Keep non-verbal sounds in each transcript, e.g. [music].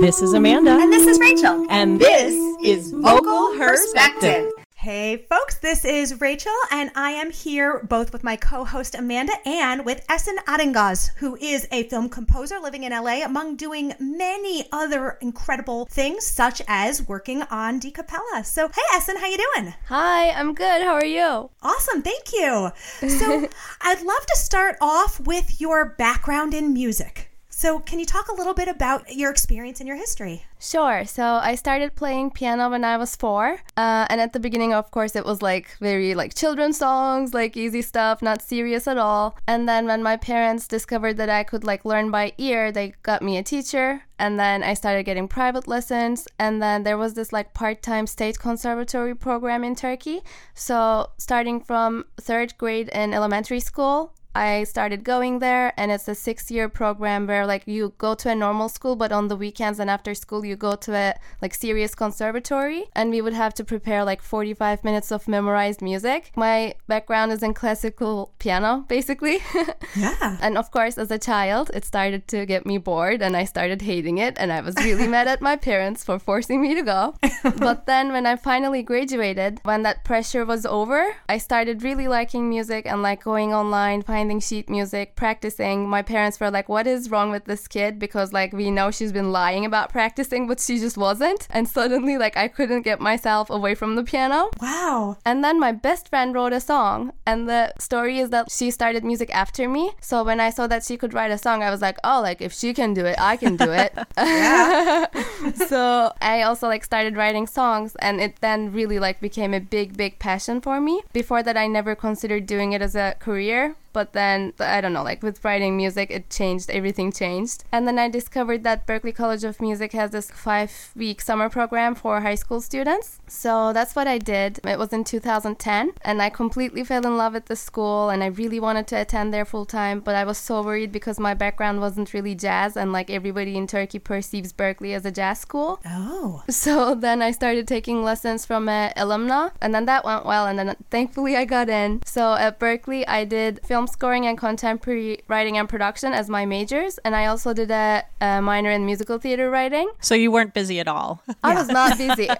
This is Amanda. And this is Rachel. And this is Vocal Perspective. Hey, folks, this is Rachel, and I am here both with my co host Amanda and with Esin Aydingoz, who is a film composer living in LA, among doing many other incredible things, such as working on DCappella. So, hey, Esin, how you doing? Hi, I'm good. How are you? Awesome, thank you. So, [laughs] I'd love to start off with your background in music. So, can you talk a little bit about your experience and your history? Sure. So I started playing piano when I was four, uh, and at the beginning, of course, it was like very like children's songs, like easy stuff, not serious at all. And then when my parents discovered that I could like learn by ear, they got me a teacher, and then I started getting private lessons. And then there was this like part-time state conservatory program in Turkey. So starting from third grade in elementary school, I started going there, and it's a six year program where like you go to a normal school, but on the weekends and after school you go to a like serious conservatory, and we would have to prepare like 45 minutes of memorized music. My background is in classical piano, basically. [laughs] Yeah. and of course, as a child, it started to get me bored, and I started hating it, and I was really mad at my parents for forcing me to go. [laughs] but then when I finally graduated, when that pressure was over, I started really liking music and like going online, finding sheet music, practicing. My parents were like, What is wrong with this kid? Because, like, we know she's been lying about practicing, but she just wasn't. And suddenly, like, I couldn't get myself away from the piano. Wow. And then my best friend wrote a song. And the story is that she started music after me. So when I saw that she could write a song, I was like, Oh, like, if she can do it, I can do it. [laughs] [laughs] so I also, like, started writing songs. And it then really, like, became a big, big passion for me. Before that, I never considered doing it as a career but then I don't know, like with writing music, it changed, everything changed. And then I discovered that Berklee College of Music has this five week summer program for high school students. So that's what I did. It was in 2010, and I completely fell in love with the school, and I really wanted to attend there full time, but I was so worried because my background wasn't really jazz, and like everybody in Turkey perceives Berklee as a jazz school. Oh. So [laughs] then I started taking lessons from an alumna, and then that went well, and then thankfully I got in. So at Berklee, I did film scoring and contemporary writing and production as my majors, and I also did a, a minor in musical theater writing. So you weren't busy at all. I was not busy. [laughs]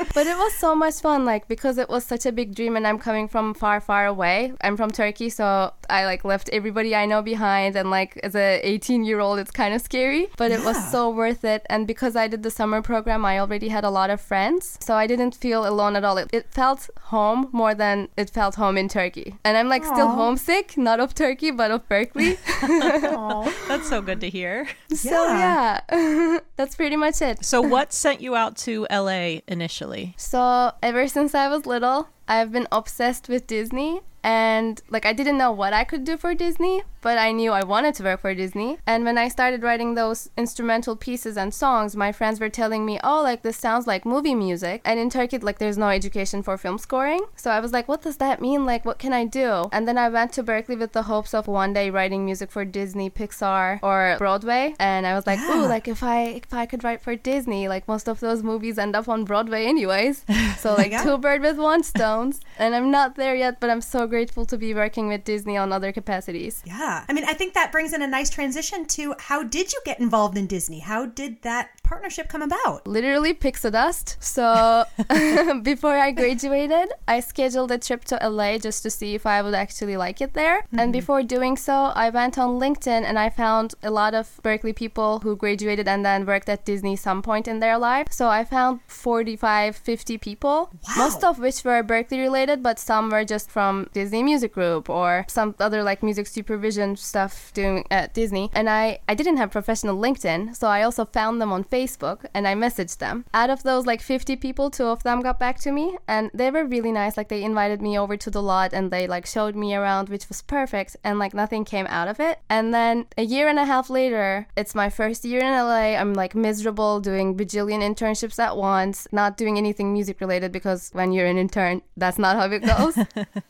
[laughs] but it was so much fun, like because it was such a big dream, and I'm coming from far, far away. I'm from Turkey, so I like left everybody I know behind, and like as a 18 year old, it's kind of scary, but it was so worth it. And because I did the summer program, I already had a lot of friends, so I didn't feel alone at all. It, it felt home more than it felt home in Turkey, and I'm like still homesick, not of Turkey, but of Berklee. [laughs] [laughs] That's so good to hear. so yeah, [laughs] that's pretty much it. So, what sent you out to LA initially? So ever since I was little, I've been obsessed with Disney and like I didn't know what I could do for Disney, but I knew I wanted to work for Disney. And when I started writing those instrumental pieces and songs, my friends were telling me, "Oh, like this sounds like movie music." And in Turkey, like there's no education for film scoring. So I was like, "What does that mean? Like what can I do?" And then I went to Berklee with the hopes of one day writing music for Disney, Pixar, or Broadway. And I was like, Yeah. "Ooh, like if I if I could write for Disney, like most of those movies end up on Broadway anyways." [laughs] So like Yeah. two bird with one stones. And I'm not there yet, but I'm so grateful to be working with Disney on other capacities. Yeah. I mean, I think that brings in a nice transition to how did you get involved in Disney? How did that partnership come about? Literally pixie dust. So [laughs] before I graduated, I scheduled a trip to LA just to see if I would actually like it there. And mm-hmm. before doing so, I went on LinkedIn and I found a lot of Berklee people who graduated and then worked at Disney some point in their life. So I found 45, 50 people, most of which were Berklee related, but some were just from Disney Music Group or some other like music supervision stuff doing at Disney. And I, I didn't have professional LinkedIn, so I also found them on Facebook and I messaged them. Out of those like 50 people, two of them got back to me and they were really nice. Like they invited me over to the lot and they like showed me around, which was perfect. And like nothing came out of it. And then a year and a half later, it's my first year in LA. I'm like miserable doing bajillion internships at once, not doing anything music related because when you're an intern, that's not how it goes. [laughs]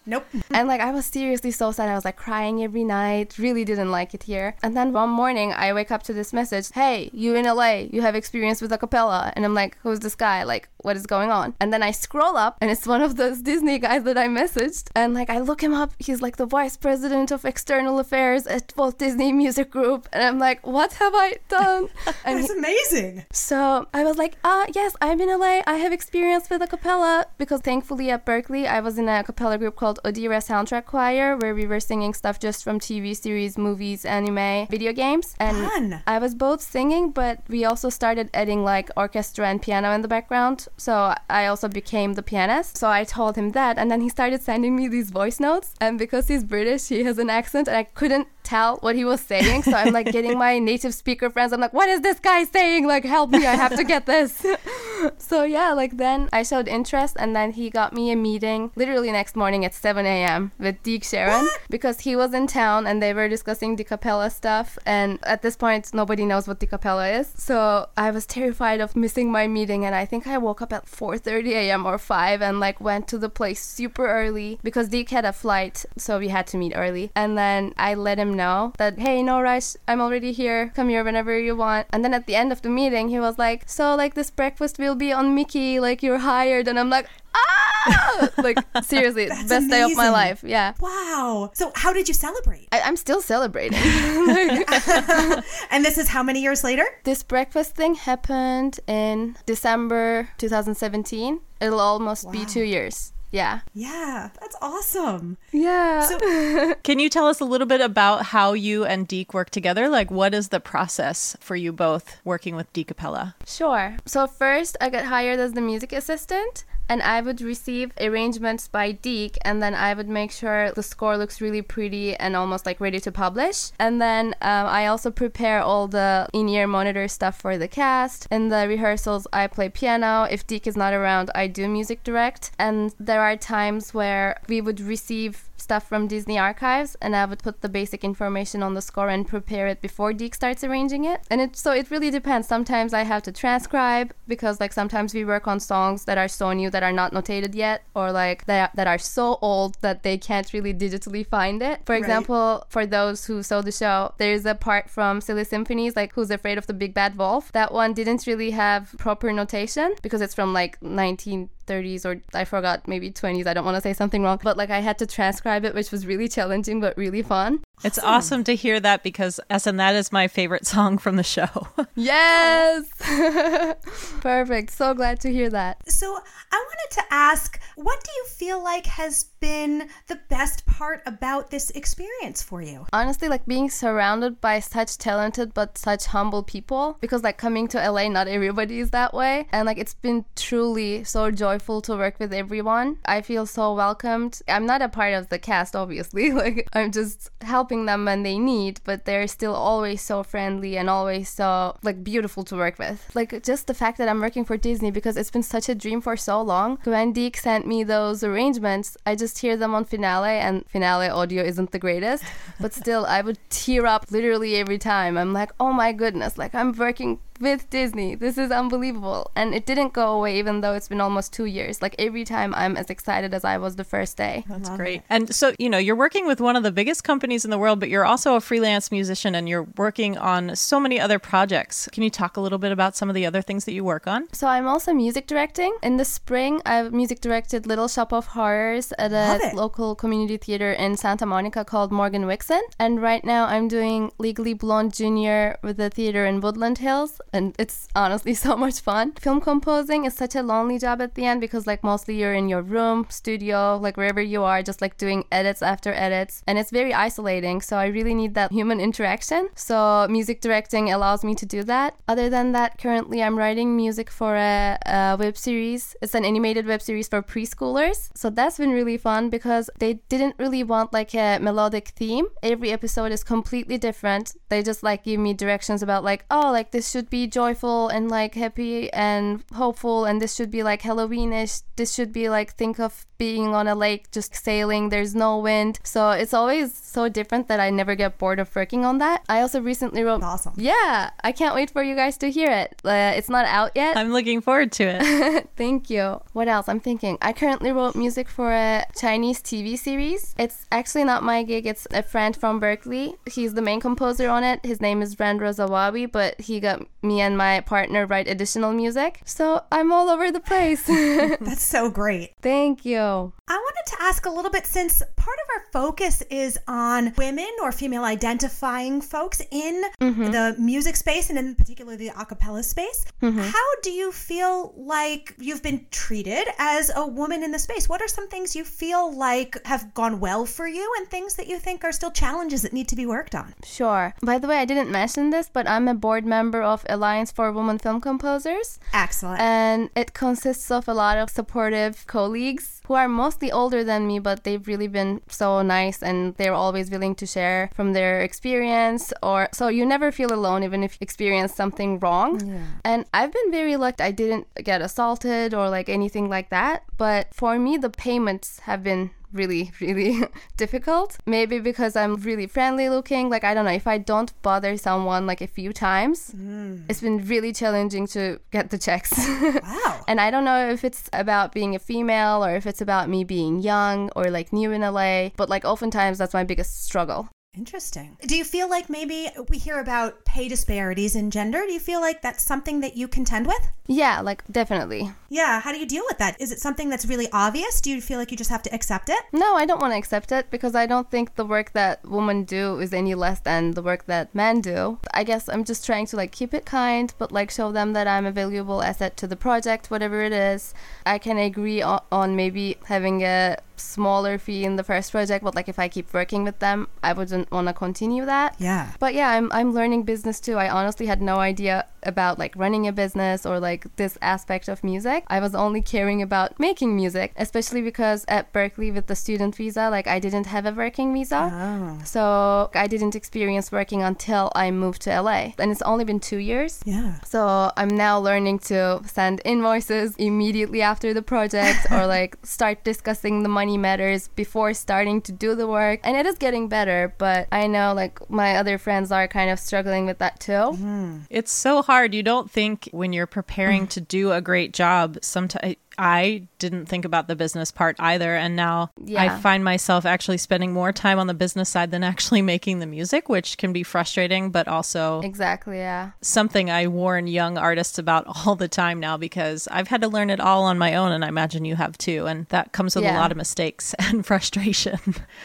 Nope. [laughs] and like I was seriously so sad. I was like crying every night. Really didn't like it here. And then one morning I wake up to this message. Hey, you in LA? You have experience with a cappella? And I'm like, who's this guy? Like, what is going on? And then I scroll up and it's one of those Disney guys that I messaged. And like I look him up. He's like the vice president of external affairs at Walt Disney Music Group. And I'm like, what have I done? [laughs] And That's amazing. so I was like, ah, yes, I'm in LA. I have experience with a cappella because thankfully at Berklee, I was in a cappella group called Odira Soundtrack Choir where we were singing stuff just from TV series, movies, anime, video games. And Fun. I was both singing, but we also started adding like orchestra and piano in the background. So I also became the pianist. So I told him that. And then he started sending me these voice notes. And because he's British, he has an accent and I couldn't tell what he was saying. So I'm like [laughs] getting my native speaker friends. I'm like, what is this guy saying? Like, help me. I have to get this. [laughs] so yeah, like then I showed interest and then he got me a meeting literally next morning at 7 a.m. with Deke Sharon because he was in town and they were discussing the capella stuff. And at this point, nobody knows what the capella is. So I was terrified of missing my meeting. And I think I woke up at 4.30 a.m. or 5 and like went to the place super early because Deke had a flight. So we had to meet early. And then I let him know that, hey, no rush. I'm already here. Come here whenever you want. And then at the end of the meeting, he was like, so like this breakfast will be on Mickey. Like you're hired. And I'm like, ah! like [laughs] seriously, That's best day of my life. Yeah. Wow. So, how did you celebrate? I, I'm still celebrating. [laughs] And this is how many years later? this breakfast thing happened in December 2017. It'll almost be two years. Yeah. Yeah, that's awesome. Yeah. So, [laughs] Can you tell us a little bit about how you and Deke work together? Like, what is the process for you both working with DCappella? Sure. So first, I got hired as the music assistant, and I would receive arrangements by Deke, and then I would make sure the score looks really pretty and almost like ready to publish. And then um, I also prepare all the in-ear monitor stuff for the cast. In the rehearsals, I play piano. If Deke is not around, I do music direct. And there are times where we would receive stuff from Disney archives and I would put the basic information on the score and prepare it before Deke starts arranging it. And it so it really depends. Sometimes I have to transcribe because like sometimes we work on songs that are so new that are not notated yet or like that that are so old that they can't really digitally find it. For Right. example, for those who saw the show, there's a part from Silly Symphonies like Who's Afraid of the Big Bad Wolf. That one didn't really have proper notation because it's from like 19 30s or I forgot maybe 20s. I don't want to say something wrong, but like I had to transcribe it, which was really challenging but really fun. It's awesome to hear that because, Esin, that is my favorite [laughs] song from the show. Yes, [laughs] perfect. So glad to hear that. so I wanted to ask, what do you feel like has been the best part about this experience for you? Honestly, like being surrounded by such talented but such humble people, because like coming to LA, not everybody is that way, and like it's been truly so joyful to work with everyone. I feel so welcomed. I'm not a part of the cast, obviously. [laughs] Like I'm just helping them when they need, but they're still always so friendly and always so like beautiful to work with. Like just the fact that I'm working for Disney because it's been such a dream for so long. When Deke sent me those arrangements, I just hear them on finale, and finale audio isn't the greatest, but still I would tear up literally every time. I'm like, oh my goodness, like I'm working with Disney. This is unbelievable. And it didn't go away even though it's been almost two years. Like every time I'm as excited as I was the first day. That's great. And so, you know, you're working with one of the biggest companies in the world, but you're also a freelance musician and you're working on so many other projects. Can you talk a little bit about some of the other things that you work on? So I'm also music directing. In the spring, I've music directed Little Shop of Horrors at Love a local community theater in Santa Monica called Morgan Wixson. And right now, I'm doing Legally Blonde Junior with the theater in Woodland Hills, and it's honestly [laughs] so much fun. Film composing is such a lonely job at the end because like mostly you're in your room, studio, like wherever you are, just like doing edits after edits, and it's very isolating. So I really need that human interaction. So music directing allows me to do that. Other than that, currently I'm writing music for a, a web series. It's an animated web series for preschoolers. So that's been really fun because they didn't really want like a melodic theme. Every episode is completely different. They just like give me directions about like, oh, like this should be be joyful and like happy and hopeful and this should be like Halloweenish. This should be like think of being on a lake just sailing there's no wind so it's always so different that i never get bored of working on that i also recently wrote Awesome. yeah i can't wait for you guys to hear it uh, it's not out yet I'm looking forward to it. [laughs] Thank you. What else? I'm thinking. I currently wrote music for a Chinese TV series. It's actually not my gig. It's a friend from Berklee. He's the main composer on it. His name is Ren Rosawabi, but he got me and my partner write additional music. So I'm all over the place. [laughs] [laughs] That's so great. Thank you. I wanted to ask a little bit since part of our focus is on women or female identifying folks in mm-hmm. the music space and in particular the a cappella space. Mm-hmm. How do you feel like you've been treated as a woman in the space? What are some things you feel like have gone well for you and things that you think are still challenges that need to be worked on? Sure. By the way, I didn't mention this, but I'm a board member of Alliance for Women Film Composers. Excellent. and it consists of a lot of supportive colleagues who are mostly older than me but they've really been so nice and they're always willing to share from their experience or so you never feel alone even if you experience something wrong Yeah. and i've been very lucky i didn't get assaulted or like anything like that but for me the payments have been really [laughs] really difficult. Maybe because i'm really friendly looking. Like i don't know if i don't bother someone like a few times mm. it's been really challenging to get the checks. [laughs] Wow. and i don't know if it's about being a female or if it's about me being young or like new in la but like oftentimes that's my biggest struggle Interesting. Do you feel like maybe we hear about pay disparities in gender? Do you feel like that's something that you contend with? yeah like definitely Yeah, how do you deal with that? Is it something that's really obvious? Do you feel like you just have to accept it? No, I don't want to accept it because I don't think the work that women do is any less than the work that men do. I guess I'm just trying to like keep it kind, but like show them that I'm a valuable asset to the project, whatever it is. I can agree on, on maybe having a smaller fee in the first project, but like if I keep working with them, I wouldn't want to continue that. Yeah. But yeah, I'm I'm learning business too. I honestly had no idea about like running a business or like this aspect of music. I was only caring about making music, especially because at Berklee with the student visa, like I didn't have a working visa. Oh. So I didn't experience working until I moved to LA. And it's only been 2 years. Yeah. So I'm now learning to send invoices immediately after the project or [laughs] like start discussing the money matters before starting to do the work. And it is getting better, but I know like my other friends are kind of struggling with that too. Mm. It's so hard. You don't think when you're preparing mm. to do a great job, sometimes I didn't think about the business part either. And now I find myself actually spending more time on the business side than [laughs] actually making the music, which can be frustrating, but also Exactly, yeah. something I warn young artists about [laughs] all the time now because I've had to learn it all on my own. And I imagine you have too. And that comes with a lot of mistakes [laughs] and frustration.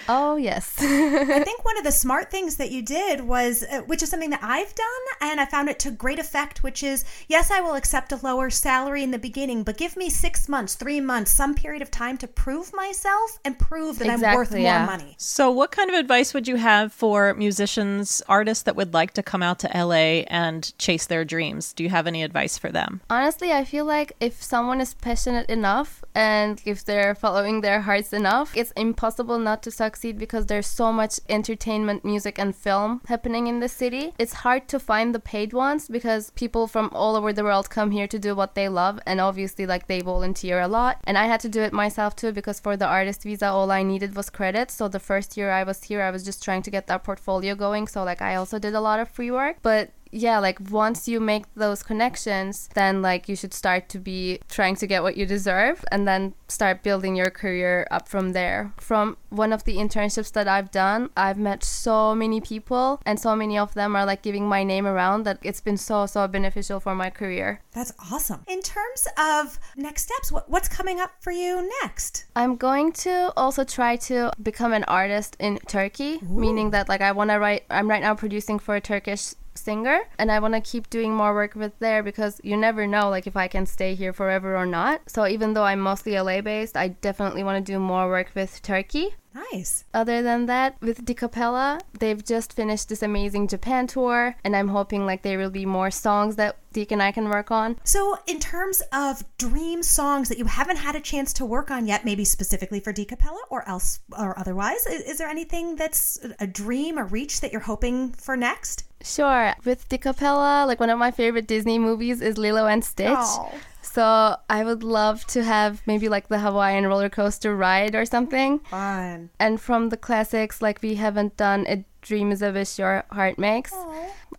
Oh, yes. I think one of the smart things that you did was, uh, which is something that I've done, and I found it to great effect, which is yes, I will accept a lower salary in the beginning, but give me six months, three months, some period of time to prove myself and prove that I'm worth Exactly, more yeah. money. So, what kind of advice would you have for musicians, artists that would like to come out to LA and chase their dreams? Do you have any advice for them? Honestly, I feel like if someone is passionate enough and if they're following their hearts enough, it's impossible not to succeed because there's so much entertainment, music, and film happening in the city. It's hard to find the paid ones because people from all over the world come here to do what they love, and obviously, like, they volunteer a And I had to do it myself too because for the artist visa, all I needed was credit. So the first year I was here, I was just trying to get that portfolio going. So, like, I also did a lot of free work. But yeah, like once you make those connections, then like you should start to be trying to get what you deserve and then start building your career up from there. From one of the internships that I've done, I've met so many people and so many of them are like giving my name around that it's been so, so beneficial for my career. That's awesome. In terms of next steps, what, what's coming up for you next? I'm going to also try to become an artist in Turkey, meaning that like I want to write I'm right now producing for a Turkish singer and I want to keep doing more work with there because you never know like if I can stay here forever or not. So even though I'm mostly LA based, I definitely want to do more work with Turkey. Nice. Other than that, with DCappella, they've just finished this amazing Japan tour, and I'm hoping like there will be more songs that Deke and I can work on. So, in terms of dream songs that you haven't had a chance to work on yet, maybe specifically for DCappella or else or otherwise, is, is there anything that's a dream, a reach that you're hoping for next? Sure. With DCappella, like one of my favorite Disney movies is Lilo and Stitch. Oh. So I would love to have maybe like the Hawaiian roller coaster ride or something. Fun. And from the classics, like we haven't done A Dream is of a Wish Your Heart Makes.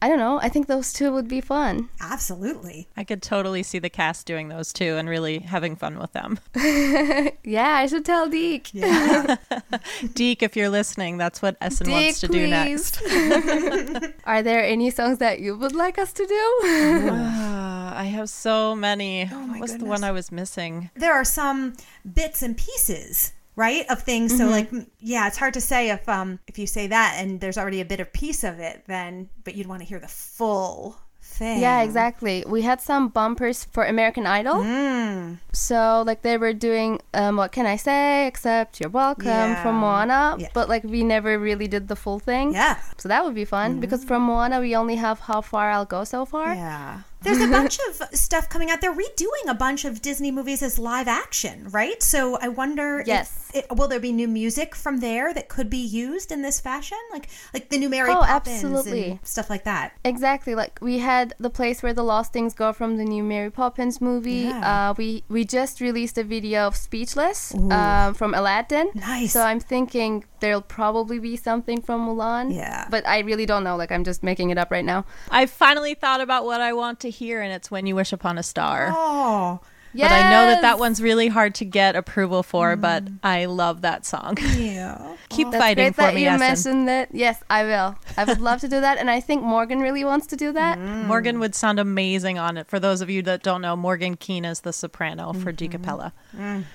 I don't know. I think those two would be fun. Absolutely. I could totally see the cast doing those two and really having fun with them. [laughs] Yeah, I should tell Deke. Yeah. [laughs] Deke, if you're listening, that's what Esin wants to Deke, do next. [laughs] Are there any songs that you would like us to do? Ah, I have so many. Oh my What's the goodness. one I was missing? there are some bits and pieces right of things Mm-hmm. so like yeah it's hard to say if um if you say that and there's already a bit of piece of it then but you'd want to hear the full thing Yeah, exactly. We had some bumpers for American Idol. mm. So like they were doing um, what can I say except you're welcome Yeah. from Moana, Yeah. but like we never really did the full thing. yeah So that would be fun because from Moana we only have how far I'll go so far. yeah there's a bunch [laughs] of stuff coming out they're redoing a bunch of disney movies as live action right so i wonder if Yes. it, will there be new music from there that could be used in this fashion like like the new mary Oh, poppins absolutely. and stuff like that Exactly. Like we had the place where the lost things go from the new Mary Poppins movie. Yeah. Uh, we we just released a video of Speechless um, from Aladdin. Nice. So I'm thinking there'll probably be something from Mulan. Yeah. But I really don't know. Like I'm just making it up right now. I finally thought about what I want to hear, and it's When You Wish Upon a Star. oh But I know that that one's really hard to get approval for, but mm. I love that song. yeah [laughs] [laughs] Keep That's fighting great for that me, you Esin. mentioned it. Yes, I will. I would love to do that, and I think Morgan really wants to do that. Morgan would sound amazing on it. For those of you that don't know, Morgan Keene is the soprano for Mm-hmm. DCappella.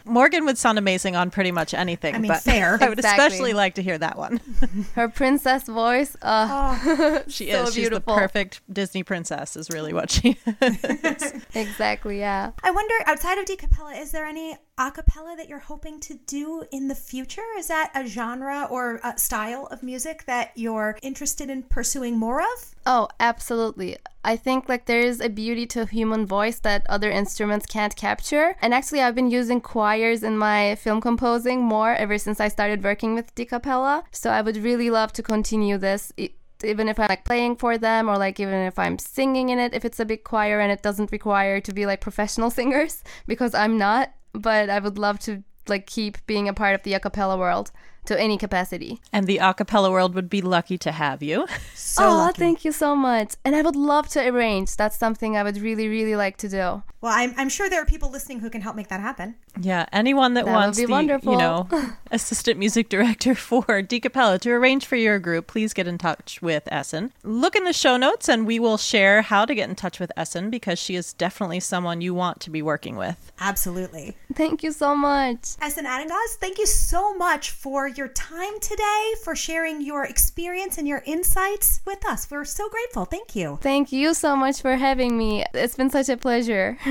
Morgan would sound amazing on pretty much anything. I mean, but fair. [laughs] I would Exactly. especially like to hear that one. [laughs] Her princess voice. Uh, [laughs] She So is. She's beautiful. the perfect Disney princess. Is really what she. Is. exactly. Yeah. I wonder, outside of dcappella, is there any a cappella that you're hoping to do in the future? Is that a genre or a style of music that you're interested in pursuing more of? Oh, absolutely. I think like there is a beauty to human voice that other instruments can't capture. And actually I've been using choirs in my film composing more ever since I started working with DCappella. So I would really love to continue this. Even if I'm like playing for them or like even if I'm singing in it, if it's a big choir and it doesn't require to be like professional [laughs] singers because I'm not, but I would love to like keep being a part of the a cappella world to any capacity. and the a cappella world would be lucky to have you. [laughs] So oh, lucky. thank you so much. And I would love to arrange. That's something I would really, really like to do. Well, I'm, I'm sure there are people listening who can help make that happen. Yeah, anyone that, That would wants be the wonderful. you know [laughs] assistant music director [laughs] for DCappella to arrange for your group, please get in touch with Esin. Look in the show notes, and we will share how to get in touch with Esin because she is definitely someone you want to be working with. Absolutely. Thank you so much. Esin Aydingoz, thank you so much for your time today, for sharing your experience and your insights with us. We're so grateful. Thank you. Thank you so much for having me. It's been such a pleasure. [laughs]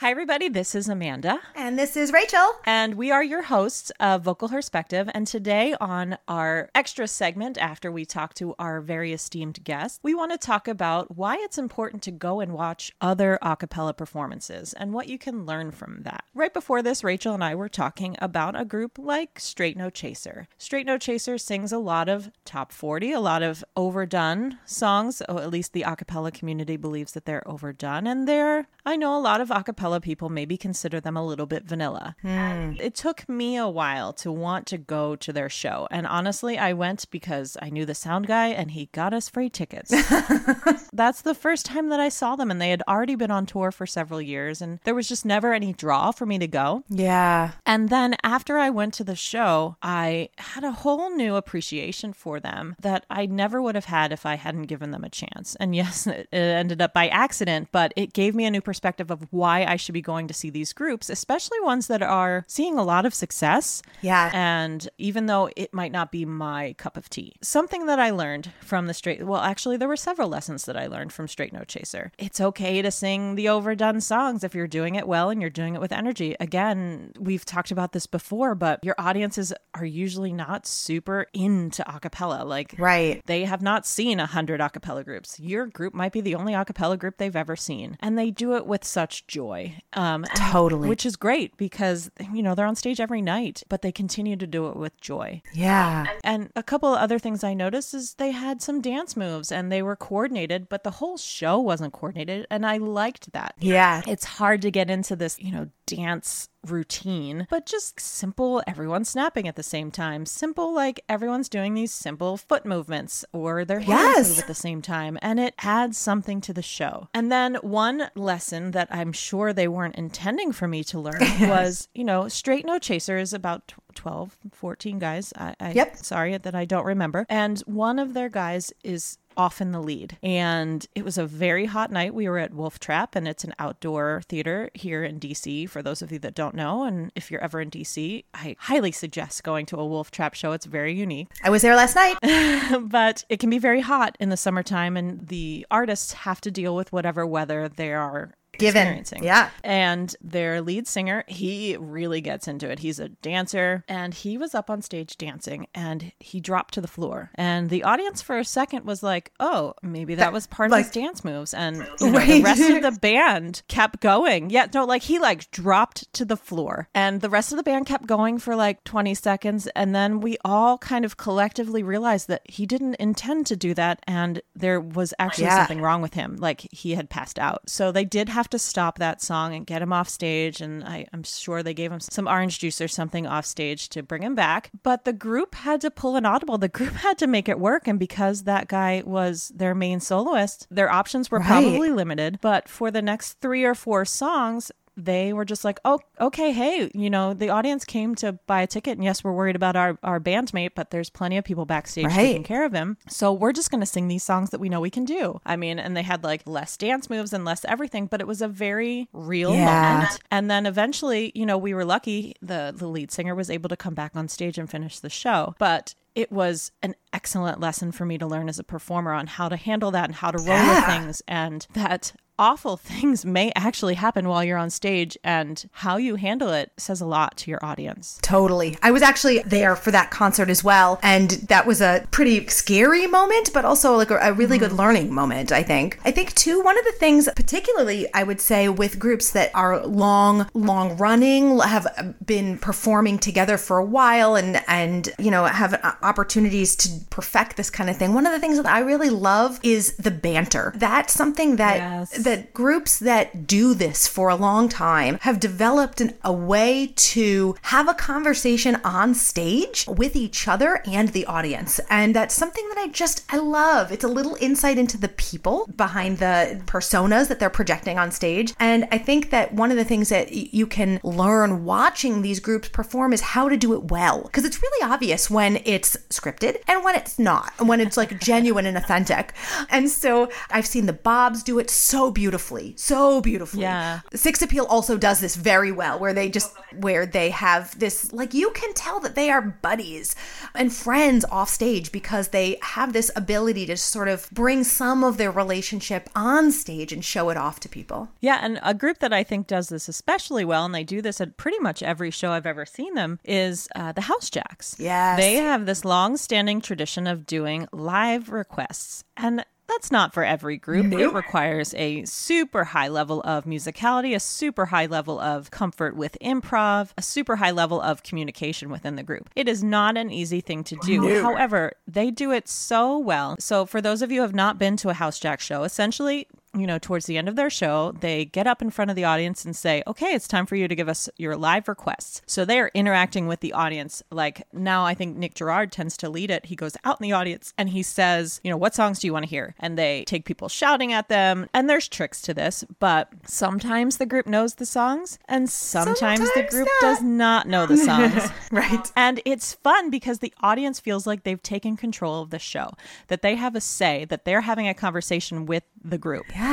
Hi, everybody. This is Amanda. And this is Rachel. And we are your hosts of Vocal Perspective. And today, on our extra segment, after we talk to our very esteemed guests, we want to talk about why it's important to go and watch other a cappella performances and what you can learn from that. Right before this, Rachel and I were talking about a group like Straight No Chaser. Straight No Chaser sings a lot of top 40, a lot of overdone songs. Oh, at least the a cappella community believes that they're overdone. And they're, I know a lot of a cappella people maybe consider them a little bit vanilla. Hmm. It took me a while to want to go to their show. And honestly, I went because I knew the sound guy and he got us free tickets. [laughs] That's the first time that I saw them, and they had already been on tour for several years, and there was just never any draw for me to go. Yeah. And then after I went to the show, I had a whole new appreciation for them that I never would have had if I hadn't given them a chance. And [laughs] yes, it ended up by accident, but it gave me a new perspective of why I should be going to see these groups, especially ones that are seeing a lot of success. Yeah. And even though it might not be my cup of tea, something that I learned from the straight, well, actually, there were several lessons that I learned from Straight No Chaser. It's okay to sing the overdone songs if you're doing it well and you're doing it with energy. Again, we've talked about this before, but your audiences are usually not super into acapella. Like, Right. they have not seen a hundred a cappella groups. Your group might be the only a cappella group they've ever seen. And they do it with such joy. Um, and- Totally. Which is great because, you know, they're on stage every night, but they continue to do it with joy. Yeah. And a couple of other things I noticed is they had some dance moves and they were coordinated, but the whole show wasn't coordinated. And I liked that. Yeah. It's hard to get into this, you know, dance routine, but just simple, everyone snapping at the same time. Simple, like everyone's doing these simple foot movements or their hands Yes. move at the same time. And it adds something to the show. And then one lesson that I'm sure they weren't intending for me to learn [laughs] was, you know, Straight No Chaser is about 12, 14 guys. I, I Yep. sorry that I don't remember. And one of their guys is often the lead. And it was a very hot night. We were at Wolf Trap, and it's an outdoor theater here in DC for those of you that don't know. And if you're ever in DC, I highly suggest going to a Wolf Trap show. It's very unique. I was there last night. [laughs] but it can be very hot in the summertime, and the artists have to deal with whatever weather they are Given. experiencing. Yeah. And their lead singer, he really gets into it. He's a dancer and he was up on stage dancing and he dropped to the floor. And the audience for a second was like, oh, maybe that, was part like- of his dance moves. And you know, the rest of [laughs] the band kept going. Yeah, no, like he like dropped to the floor and the rest of the band kept going for like 20 seconds. And then we all kind of collectively realized that he didn't intend to do that. And there was actually Yeah. something wrong with him. Like he had passed out. So they did have to stop that song and get him off stage. And I, I'm sure they gave him some orange juice or something off stage to bring him back. But the group had to pull an audible. The group [laughs] had to make it work. And because that guy was their main soloist, their options were Right. probably limited. But for the next three or four songs, they were just like, oh, okay, hey, you know, the audience came to buy a ticket, and yes, we're worried about our our bandmate, but there's plenty of people backstage Right. taking care of him, so we're just going to sing these songs that we know we can do. I mean, and they had like less dance moves and less everything, but it was a very real Yeah. moment. And then eventually, you know, we were lucky the the lead singer was able to come back on stage and finish the show, but. It was an excellent lesson for me to learn as a performer on how to handle that and how to roll with things, and that awful [laughs] things may actually happen while you're on stage and how you handle it says a lot to your audience. Totally. I was actually there for that concert as well. And that was a pretty scary moment, but also like a, a really good learning moment, I think. I think, too, one of the things, particularly, I would say, with groups that are long, long running, have been performing together for a while and, and you know, have uh, opportunities to perfect this kind of thing. One of the things that I really love is the banter. That's something that Yes. That groups that do this for a long time have developed an, a way to have a conversation on stage with each other and the audience. And that's something that I just, I love. It's a little insight into the people behind the personas that they're projecting on stage. And I think that one of the things that y- you can learn watching these groups perform is how to do it well. Because it's really obvious when it's scripted and when it's not, and when it's like genuine and authentic. And so I've seen the Bobs do it so beautifully, so beautifully. Yeah. Six Appeal also does this very well, where they just where they have this like you can tell that they are buddies and friends off stage because they have this ability to sort of bring some of their relationship on stage and show it off to people. Yeah, and a group that I think does this especially well, and they do this at pretty much every show I've ever seen them, is uh, the House Jacks. Yeah, They have this long standing tradition of doing live requests. And that's not for every group. It requires a super high level of musicality, a super high level of comfort with improv, a super high level of communication within the group. It is not an easy thing to do. However, they do it so well. So, for those of you who have not been to a House Jack show, essentially, you know, towards the end of their show, they get up in front of the audience and say, okay, it's time for you to give us your live requests. So they are interacting with the audience. Like now, I think Nick Girard tends to lead it. He goes out in the audience and he says, you know, what songs do you want to hear? And they take people shouting at them. And there's tricks to this, but sometimes the group knows the songs and sometimes, the group not. does not know the songs. [laughs] Right. And it's fun because the audience feels like they've taken control of the show, that they have a say, that they're having a conversation with the group. Yeah.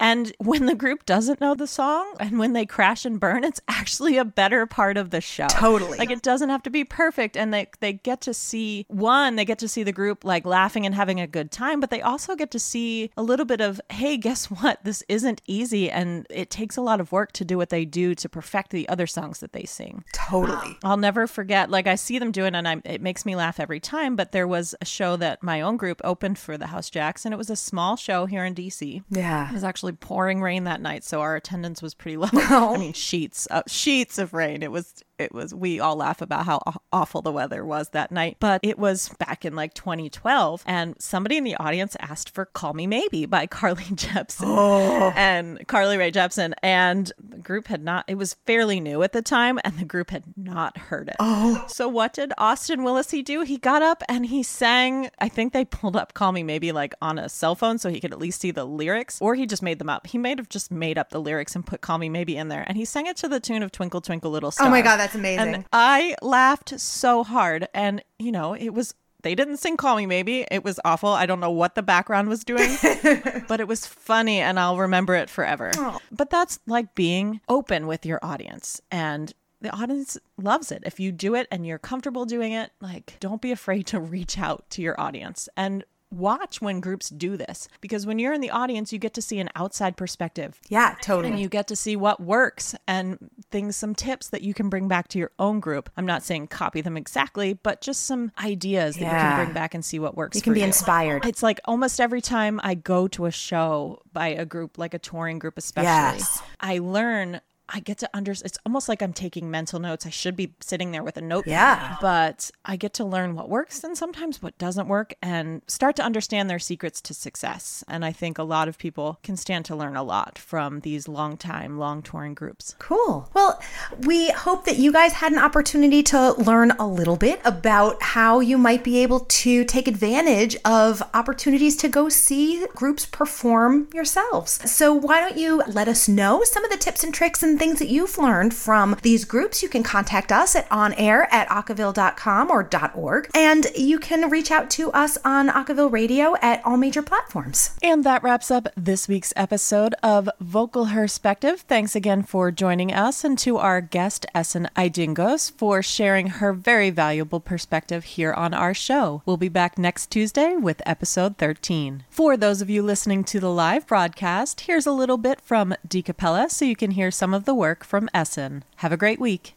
And when the group doesn't know the song and when they crash and burn, it's actually a better part of the show. Totally. Like it doesn't have to be perfect. And they, they get to see one, they get to see the group like laughing and having a good time, but they also get to see a little bit of, hey, guess what? This isn't easy. And it takes a lot of work to do what they do to perfect the other songs that they sing. Totally. I'll never forget. Like I see them doing, it and I, it makes me laugh every time. But there was a show that my own group opened for the House Jacks, and it was a small show here in DC. Yeah. It was actually pouring rain that night, so our attendance was pretty [laughs] low. I mean, sheets, uh, sheets of rain. It was it was we all laugh about how awful the weather was that night but it was back in like 2012 and somebody in the audience asked for call me maybe by [laughs] carly jepsen [gasps] and carly ray jepsen and the group had not it was fairly new at the time and the group had not heard it. Oh. So what did austin willacy do? He got up and he sang i think they pulled up call me maybe like on a cell phone so he could at least see the lyrics or he just made them up. He may have just made up the lyrics and put call me maybe in there and he sang it to the tune of twinkle twinkle little star Oh my God, that's amazing. and I laughed so hard. And, you know, it was, they didn't sing Call Me Maybe. It was awful. I don't know what the background was doing, [laughs] but it was funny and I'll remember it forever. But that's like being open with your audience. And the audience loves it. If you do it and you're comfortable doing it, like, don't be afraid to reach out to your audience. And watch when groups do this because when you're in the audience you get to see an outside perspective yeah, totally. and you get to see what works and things some tips that you can bring back to your own group i'm not saying copy them exactly but just some ideas that you can bring back and see what works You can be you. inspired. it's like almost every time i go to a show by a group like a touring group especially Yes. i learn I get to under it's almost like I'm taking mental notes. I should be sitting there with a notepad. Yeah. But I get to learn what works and sometimes what doesn't work and start to understand their secrets to success. And I think a lot of people can stand to learn a lot from these long time, long touring groups. Cool. Well, we hope that you guys had an opportunity to learn a little bit about how you might be able to take advantage of opportunities to go see groups perform yourselves. So, why don't you let us know some of the tips and tricks and things that you've learned from these groups? You can contact us at onair at acaville.com or .org, and you can reach out to us on Acaville Radio at all major platforms. And that wraps up this week's episode of Vocal Perspective. Thanks again for joining us and to our guest, Esin Aydingoz, for sharing her very valuable perspective here on our show. We'll be back next Tuesday with episode 13. For those of you listening to the live broadcast, here's a little bit from DCappella so you can hear some of the work from Esin. Have a great week.